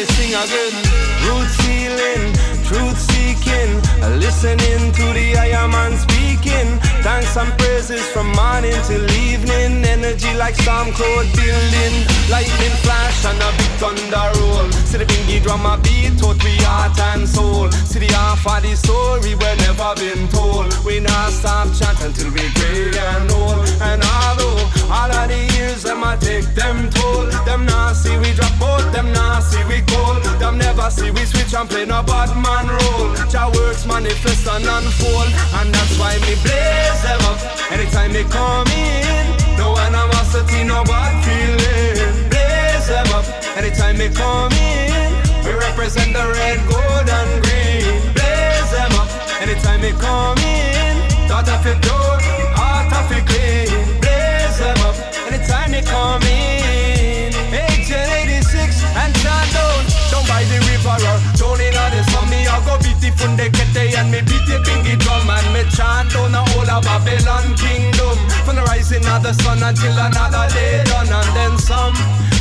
me sing again. Roots healing, truth seeking, listening to the Iron Man speaking. Thanks and praises from morning till evening. Energy like storm cloud building, lightning flash and a big thunder roll. See the bingy drum a beat, taught we heart and soul. See the half of the story we never been told. We not stop chant until we gray and old. And although all of the years them a take them toll, them not see we drop out, them not see we cold. Them never see we switch and play no bad man role. Jah works manifest and unfold, and that's why me blaze them up anytime they come in. No animosity, no bad feeling. Blaze them up anytime they come in. We represent the red, gold, and green. Blaze them up anytime they come in. Thought of it pure, heart of it clean. They come in. 1886 and John down, down by the river or down in the sun. Me I go beat the funde kete and me beat the bingy drum and me chant down the whole of Babylon kingdom. From the rising of the sun until another day done and then some.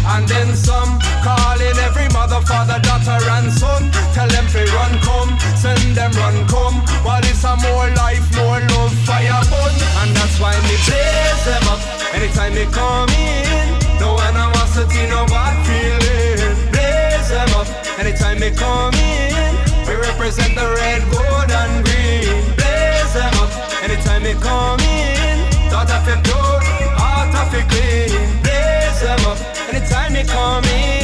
And then some calling every mother, father, daughter, and son. Tell them to run, come, send them run, come. While it's a more life, more love, fire burn. And that's why me blaze them up anytime they come in. No animosity, no bad feeling. Blaze them up anytime they come in. We represent the red, gold, and green. Blaze them up anytime they come in. Thought of it pure, heart of it clean. Blaze them up anytime they come in.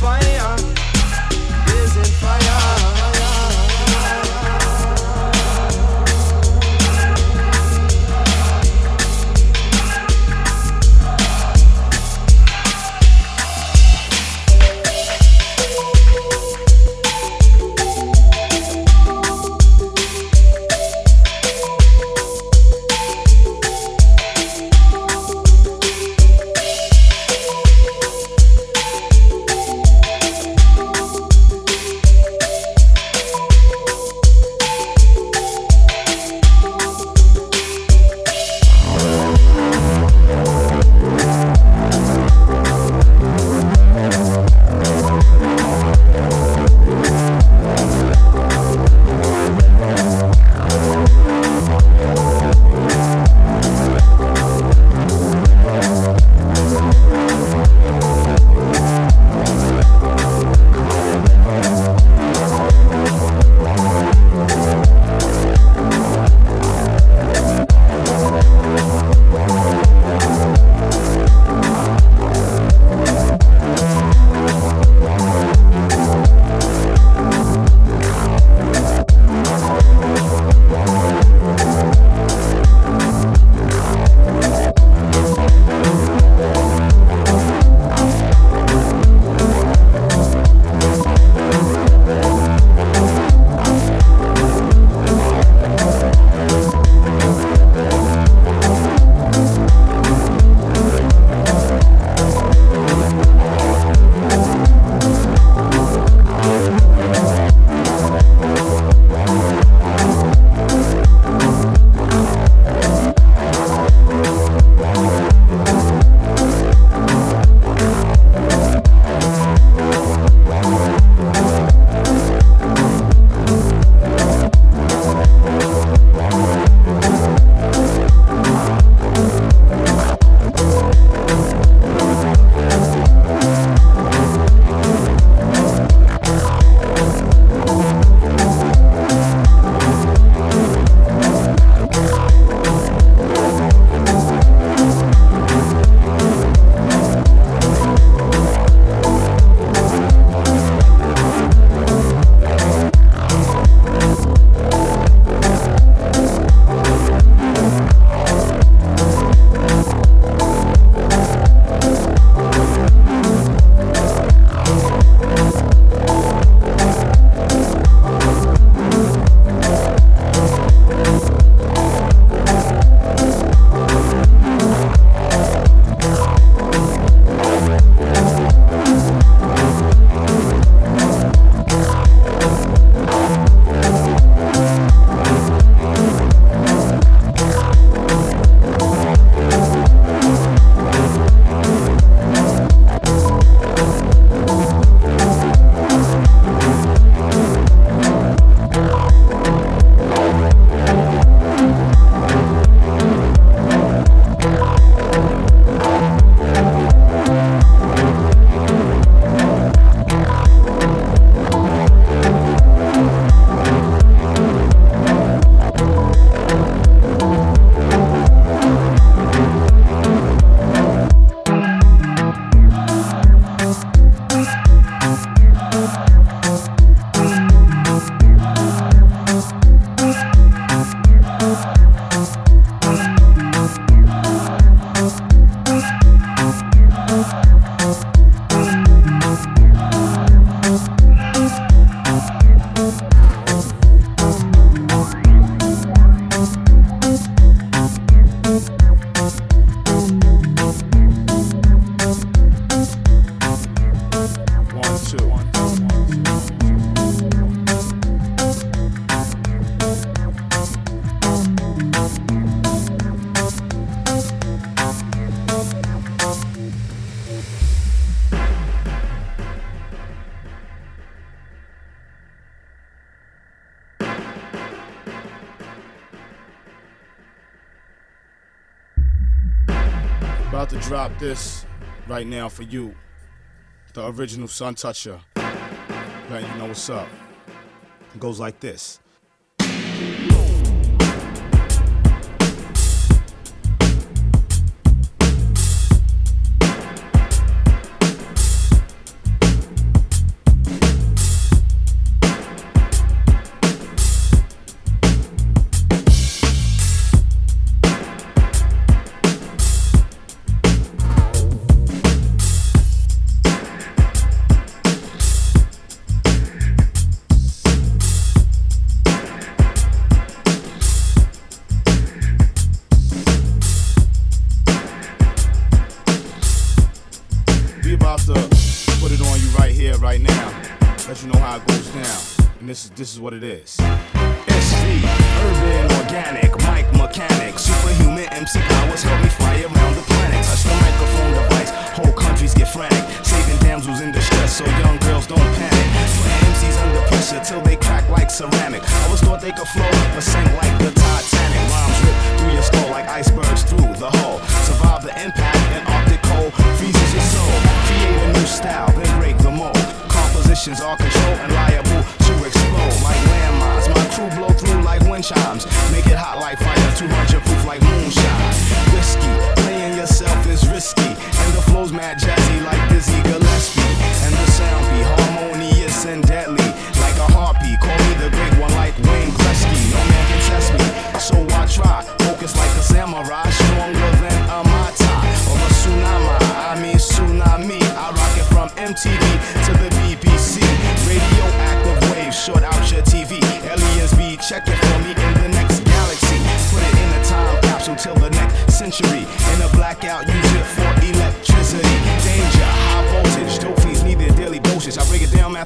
Fire. this right now for you. The original Sun Toucher. Letting you know what's up. It goes like this. is what it is.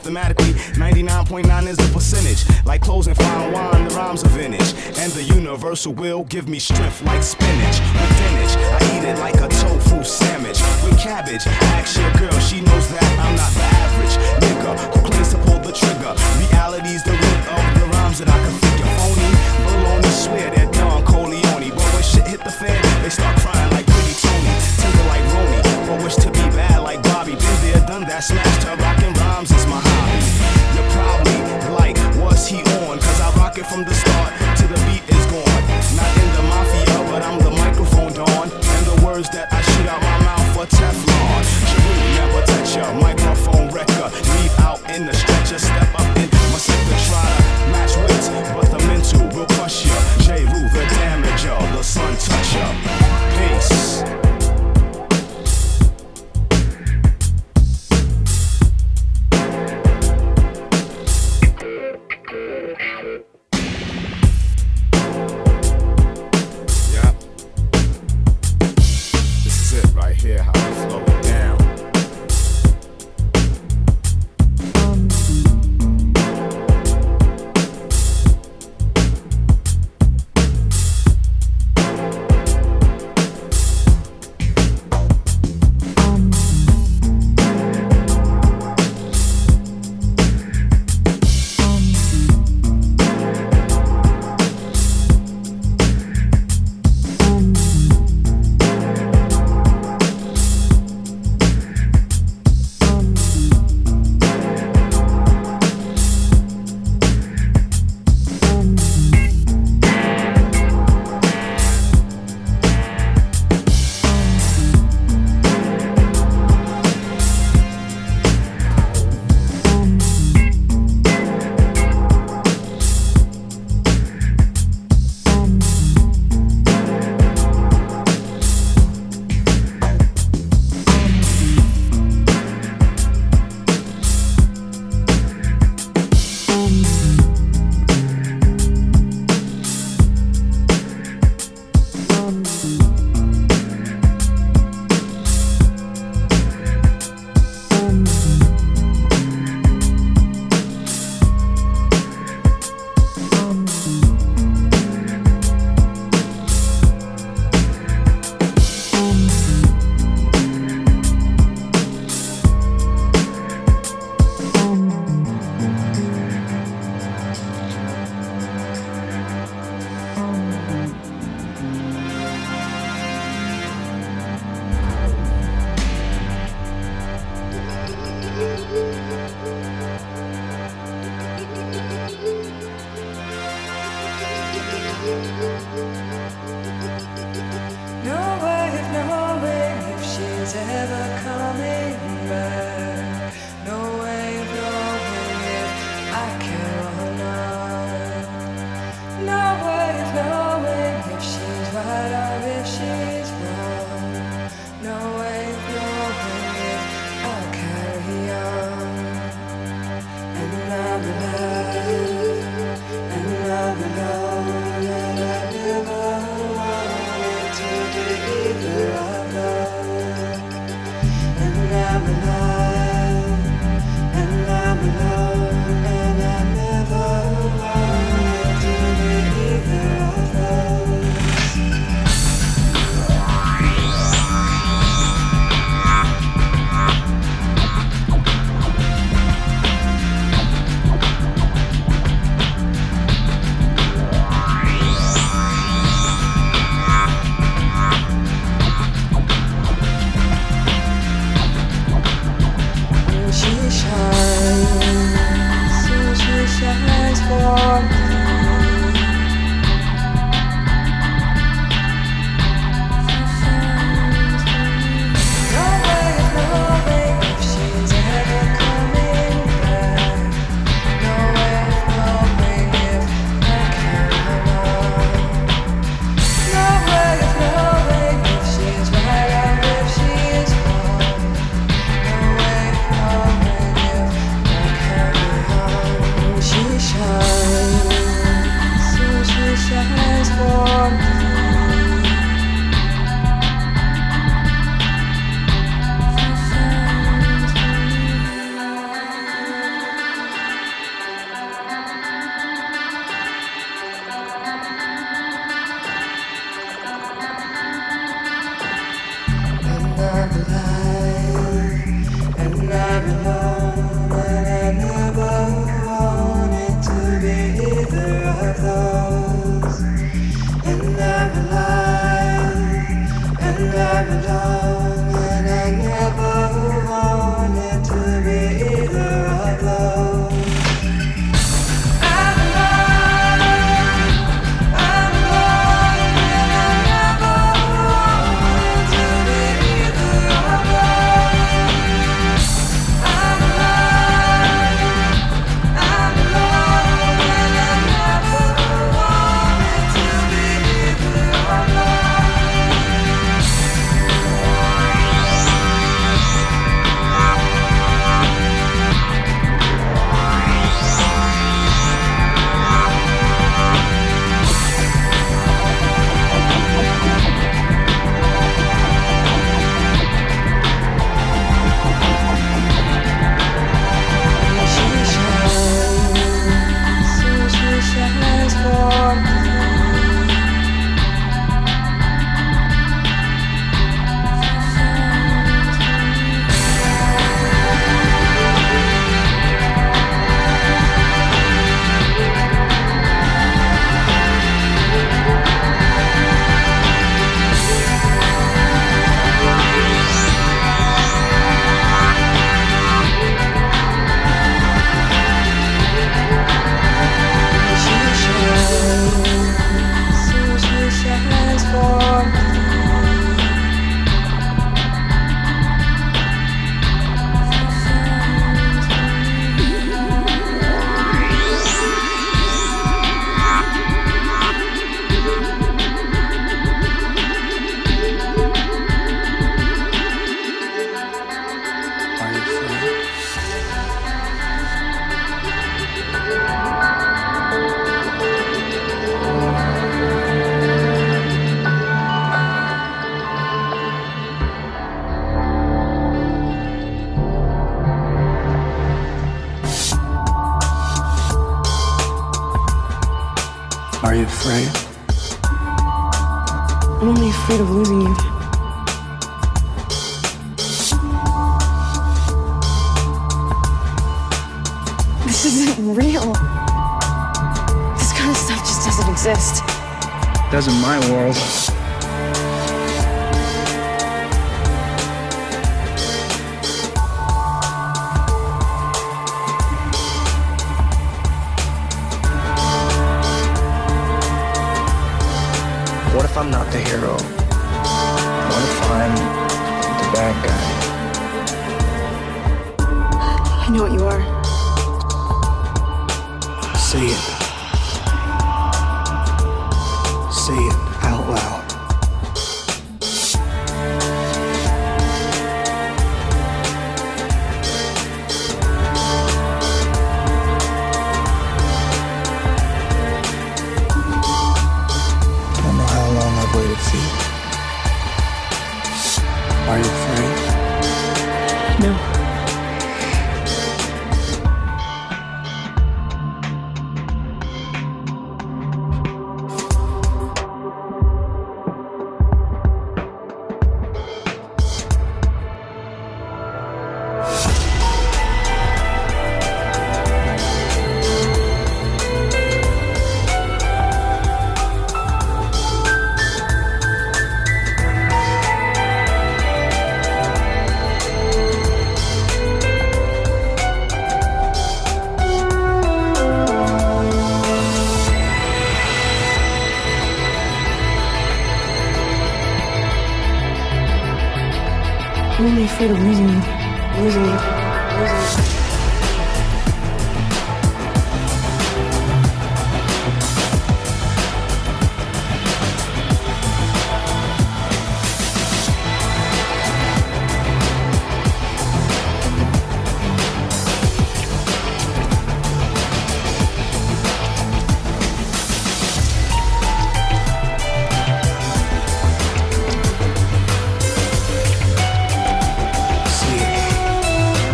mathematically. 99.9 is the percentage. Like closing fine wine, the rhymes are vintage. And the universal will give me strength like spinach. With spinach, I eat it like a tofu sandwich. With cabbage, ask your girl, she knows that I'm not the average nigga who claims to pull the trigger. Reality's the root of the rhymes that I can figure. Phony, baloney, swear that Don Corleone. But when shit hit the fan, they start crying like pretty Tony. Tender like Roni, but wish to be bad like Bobby. Been there, done that, smashed her rocket.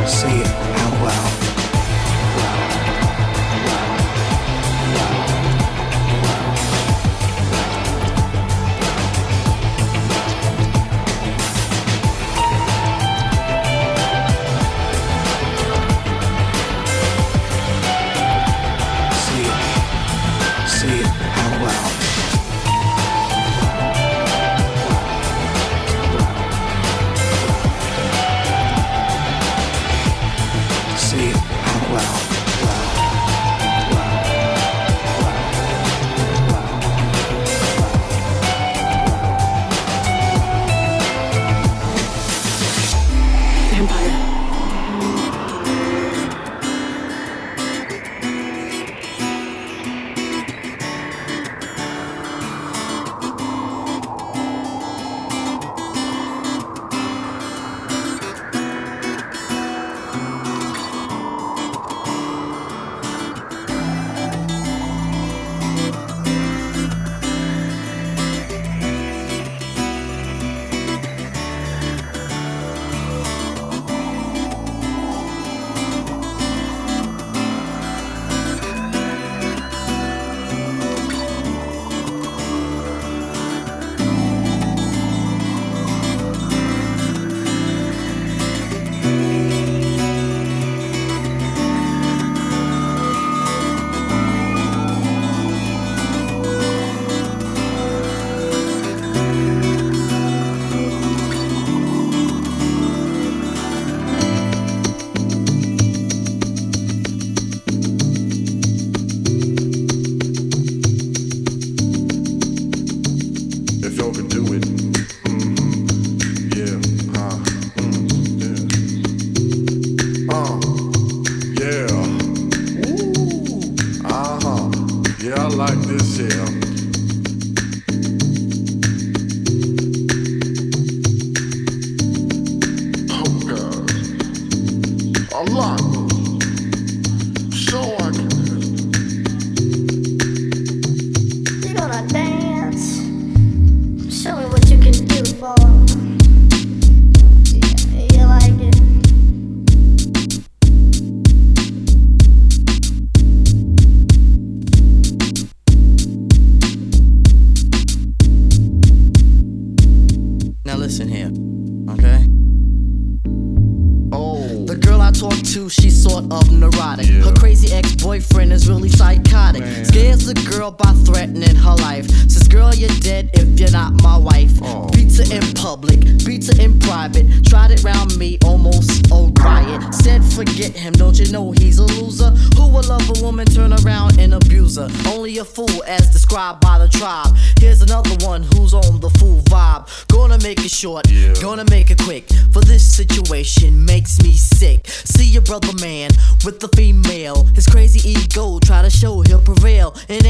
see it.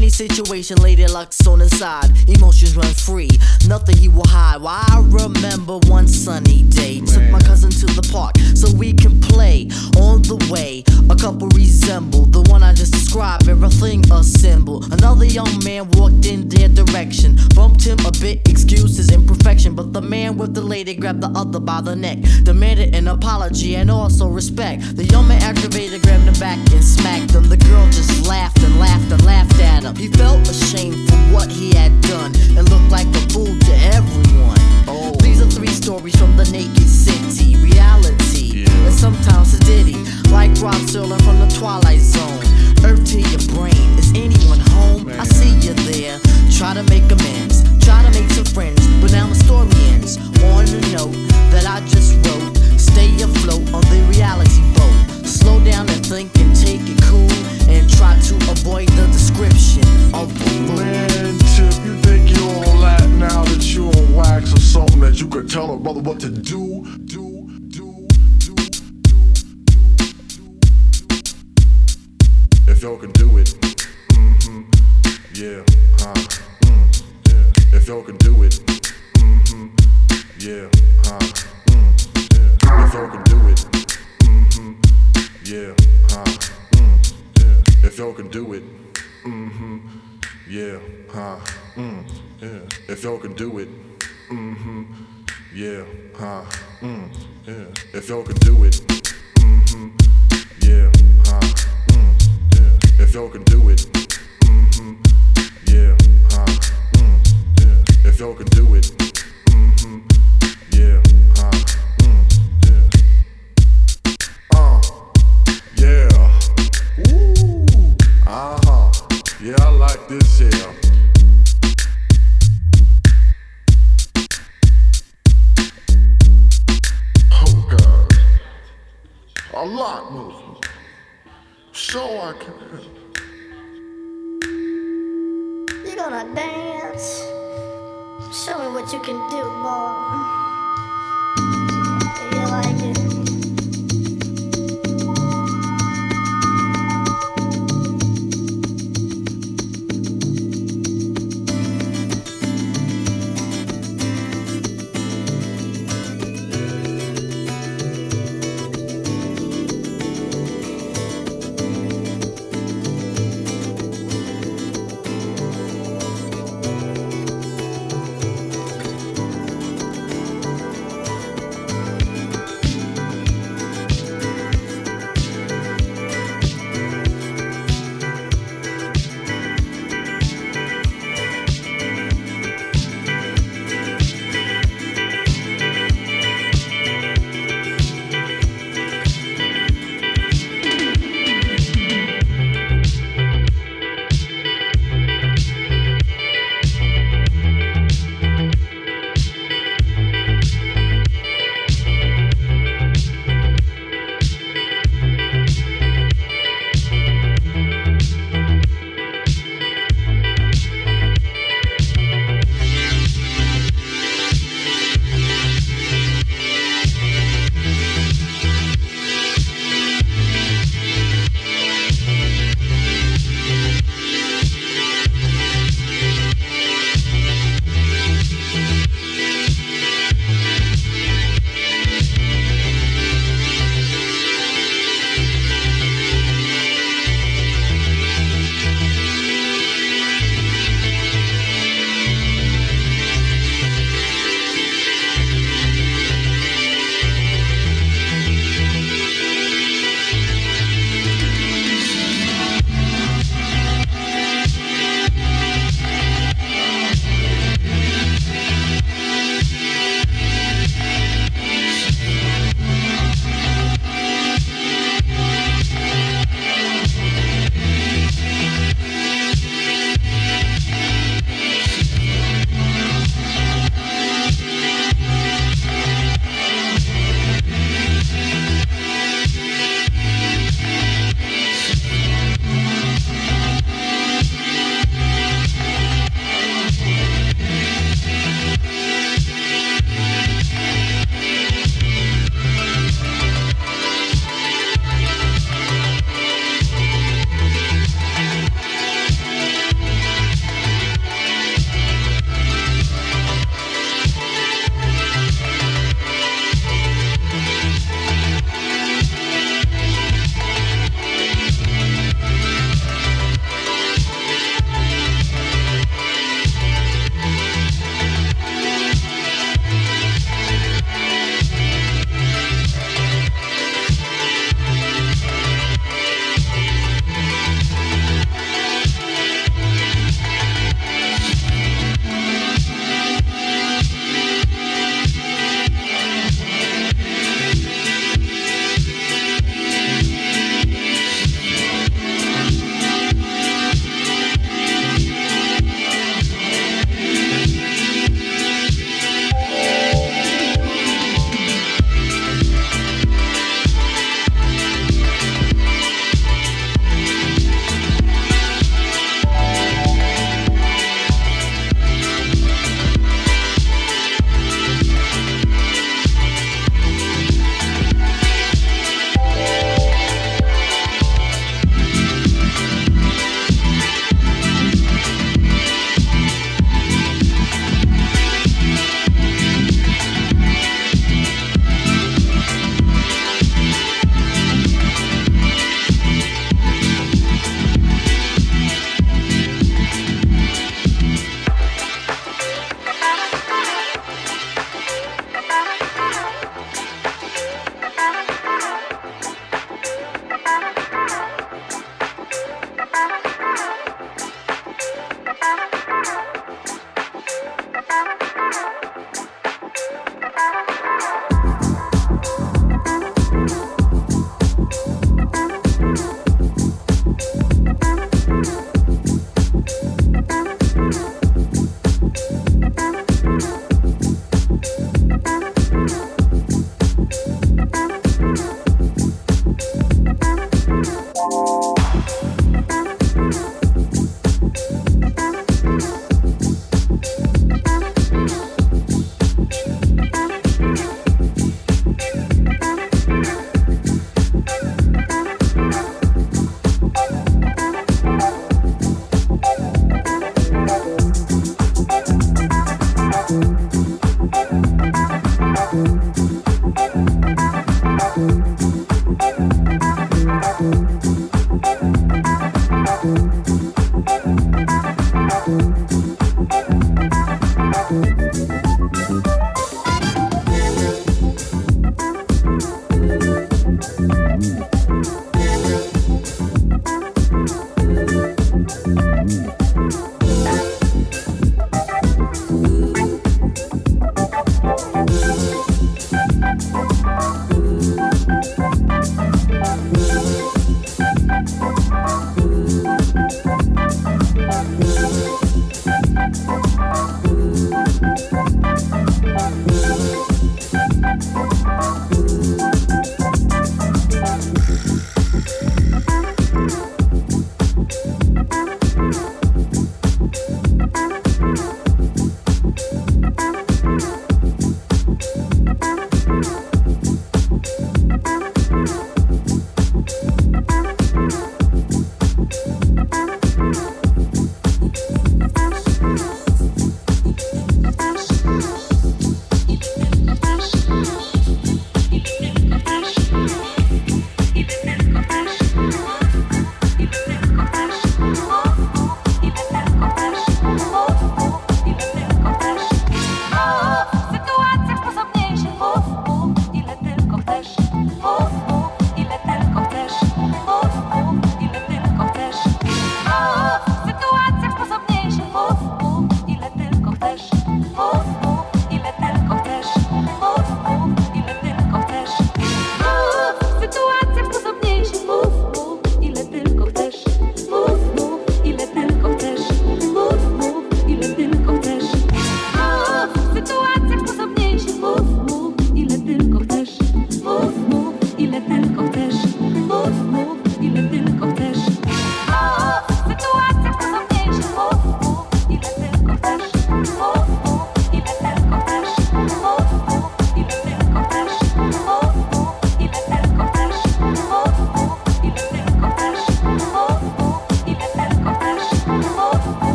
Any situation, lady luck's on his side. Emotions run free, nothing he will hide. Why I remember one sunny day, Man. took my cousin to the park so we can play. On the way, a couple resemble the one I just described. Everything a symbol. Another young man walked in their direction, bumped him a bit, excused his imperfection, but the man with the lady grabbed the other by the neck, demanded an apology and also respect. The young man aggravated, grabbed him back and smacked him. The girl just laughed and laughed and laughed at him. He felt ashamed for what he had done and looked like a fool to everyone. Oh. These are three stories from the naked city. Reality, and sometimes a ditty. Like Rod Serling from the Twilight Zone. Earth to your brain. Is anyone home? I see you there. Try to make amends. Try to make some friends. But now the story ends on a note that I just wrote. Stay afloat on the reality boat. Slow down and think and take it cool. Try to avoid the description of. Man, Tip, you think you all that now that you on wax or something that you could tell a brother what to do, do, do, do, If y'all can do it, mm-hmm, yeah, huh, mm, yeah. If y'all can do it, mm-hmm, yeah, huh, mm, yeah. If y'all can do it, mm-hmm, yeah, huh, mm. If y'all can do it, mm-hmm. Yeah, huh, mm, yeah. If y'all can do it, mm-hmm. Yeah, huh, mm, yeah. If y'all can do it, mm-hmm.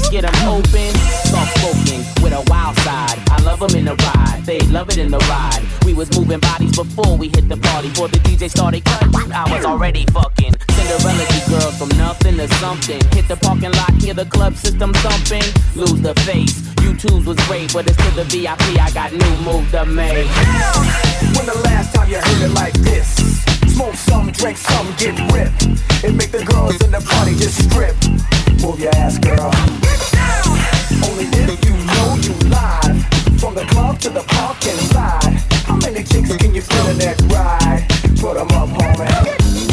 ways, get them open. Soft spoken with a wild side. I love them in the ride, they love it in the ride. We was moving bodies before we hit the party. Before the DJ started cutting, I was already fucking. Cinderella girls from nothing to something. Hit the parking lot, hear the club system thumping. Lose the face. You was great, but it's to the VIP. I got new move to make. When the last time you heard it like this? Smoke some, drink some, get ripped. And make the girls in the party just strip. Move your ass, girl. Only if you know you live. From the club to the parking lot. How many chicks can you fit in that ride? Put them up, homie.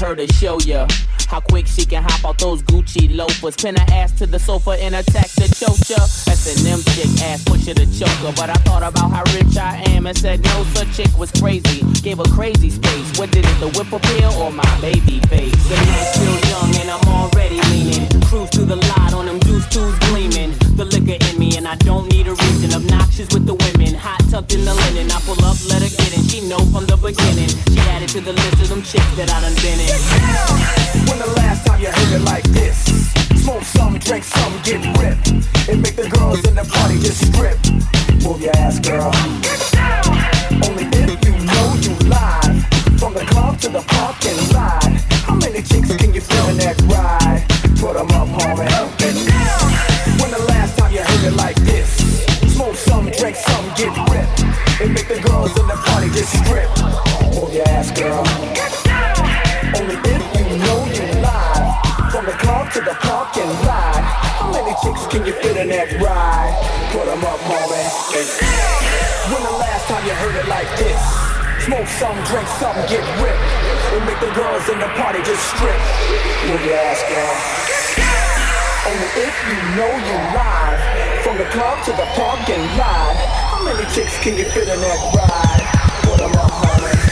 Her to show ya how quick she can hop out those Gucci loafers. Pin her ass to the sofa and attack the chocha. S&M chick ass pusher the choker. But I thought about how rich I am and said no, such chick was crazy. Gave her crazy space. What did it, the whip appeal or my baby face? The night's still young and I'm already leaning. Cruise through the lot on them juice tubes gleaming. The liquor in me and I don't need a reason. Obnoxious with the women, linen. I pull up, let her get in. She know from the beginning. She added to the list of them chicks that I done been in the last time you heard it like this? Smoke some, drink some, get ripped. And make the girls in the party just strip. Move your ass, girl. Some, drink some, get ripped. And make the girls in the party just strip. Move your ass, girl. Only if you know you live. From the club to the parking lot. How many chicks can you fit in that ride? Put them up, homie.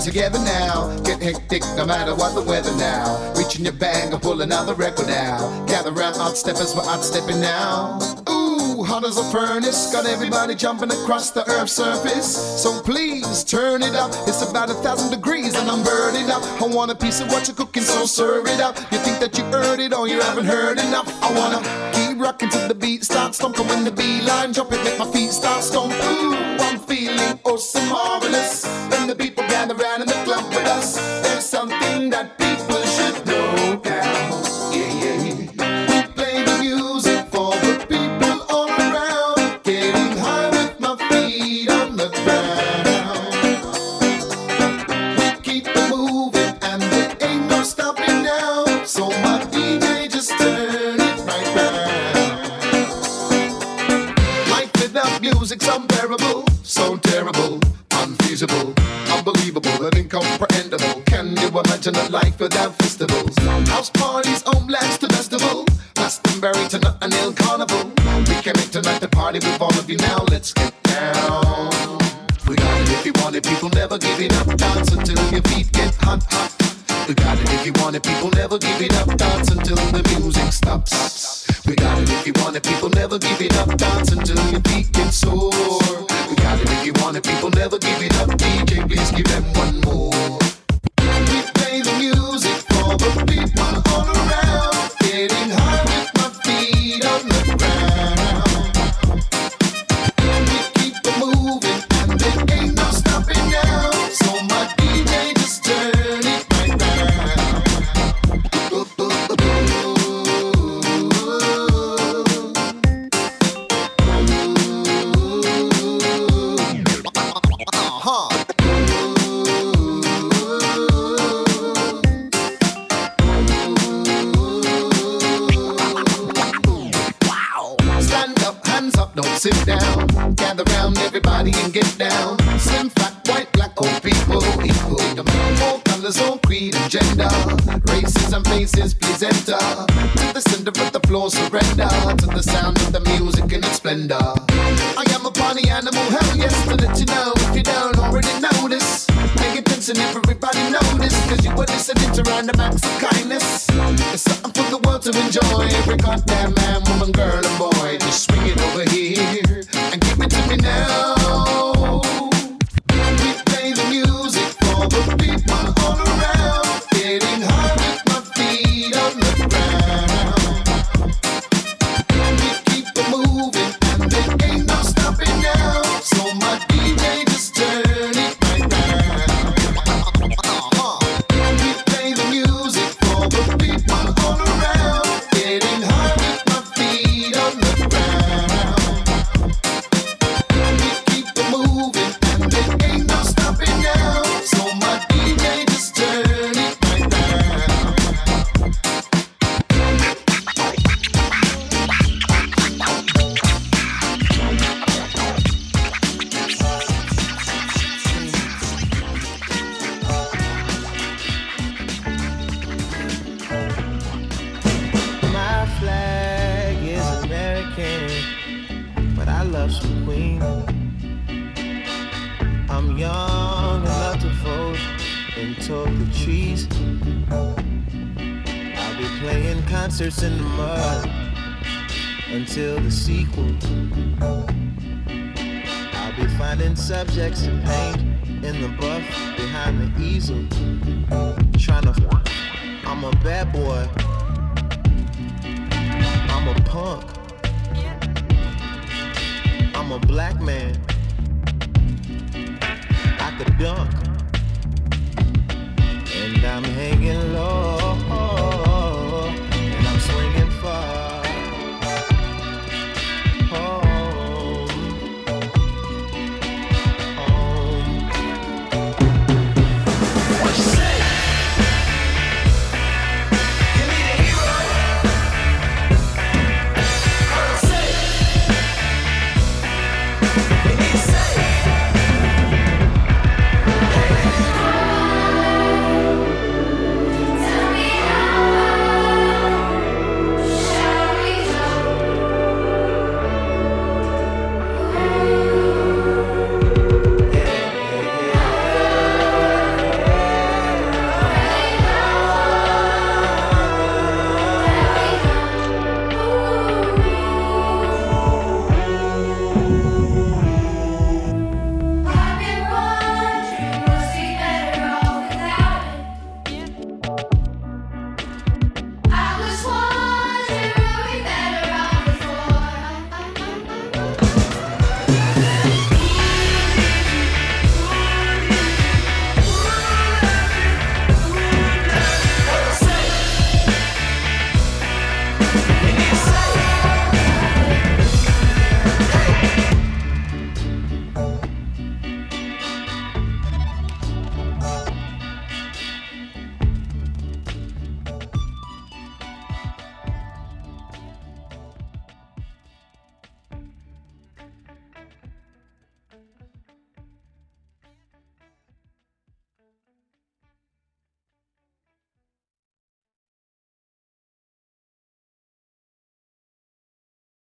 Together now. Get hectic no matter what the weather now. Reaching your bag and pull another record now. Gather round, hot steppers, we're hot stepping now. Ooh, hot as a furnace. Got everybody jumping across the earth's surface. So please turn it up. It's about a thousand degrees and I'm burning up. I want a piece of what you're cooking, so serve it up. You think that you heard it or you haven't heard enough? I wanna keep rocking till the beat starts stomping when the beat line jumping, make my feet start stomping. Ooh, I'm feeling oh so marvelous the people gather around in the club with us. There's something that to Carnival. We can make tonight the party with all of you now. Let's get down. We got it if you want it, people never give it up. Dance until your feet get hot, hot. We got it if you want it, people never give it up. Dance until the music stops. We got it if you want it, people never give it up. Dance until your feet get sore. We got it if you want it, people never give it up. DJ, please give them one more. We play the music for the people all around, And faces, please enter. To the center of the floor, surrender. To the sound of the music in its splendor. I am a party animal, hell yes, to let you know. If you don't already this, pay attention, everybody this. Cause you were listening to random acts of kindness. It's something for the world to enjoy. Every goddamn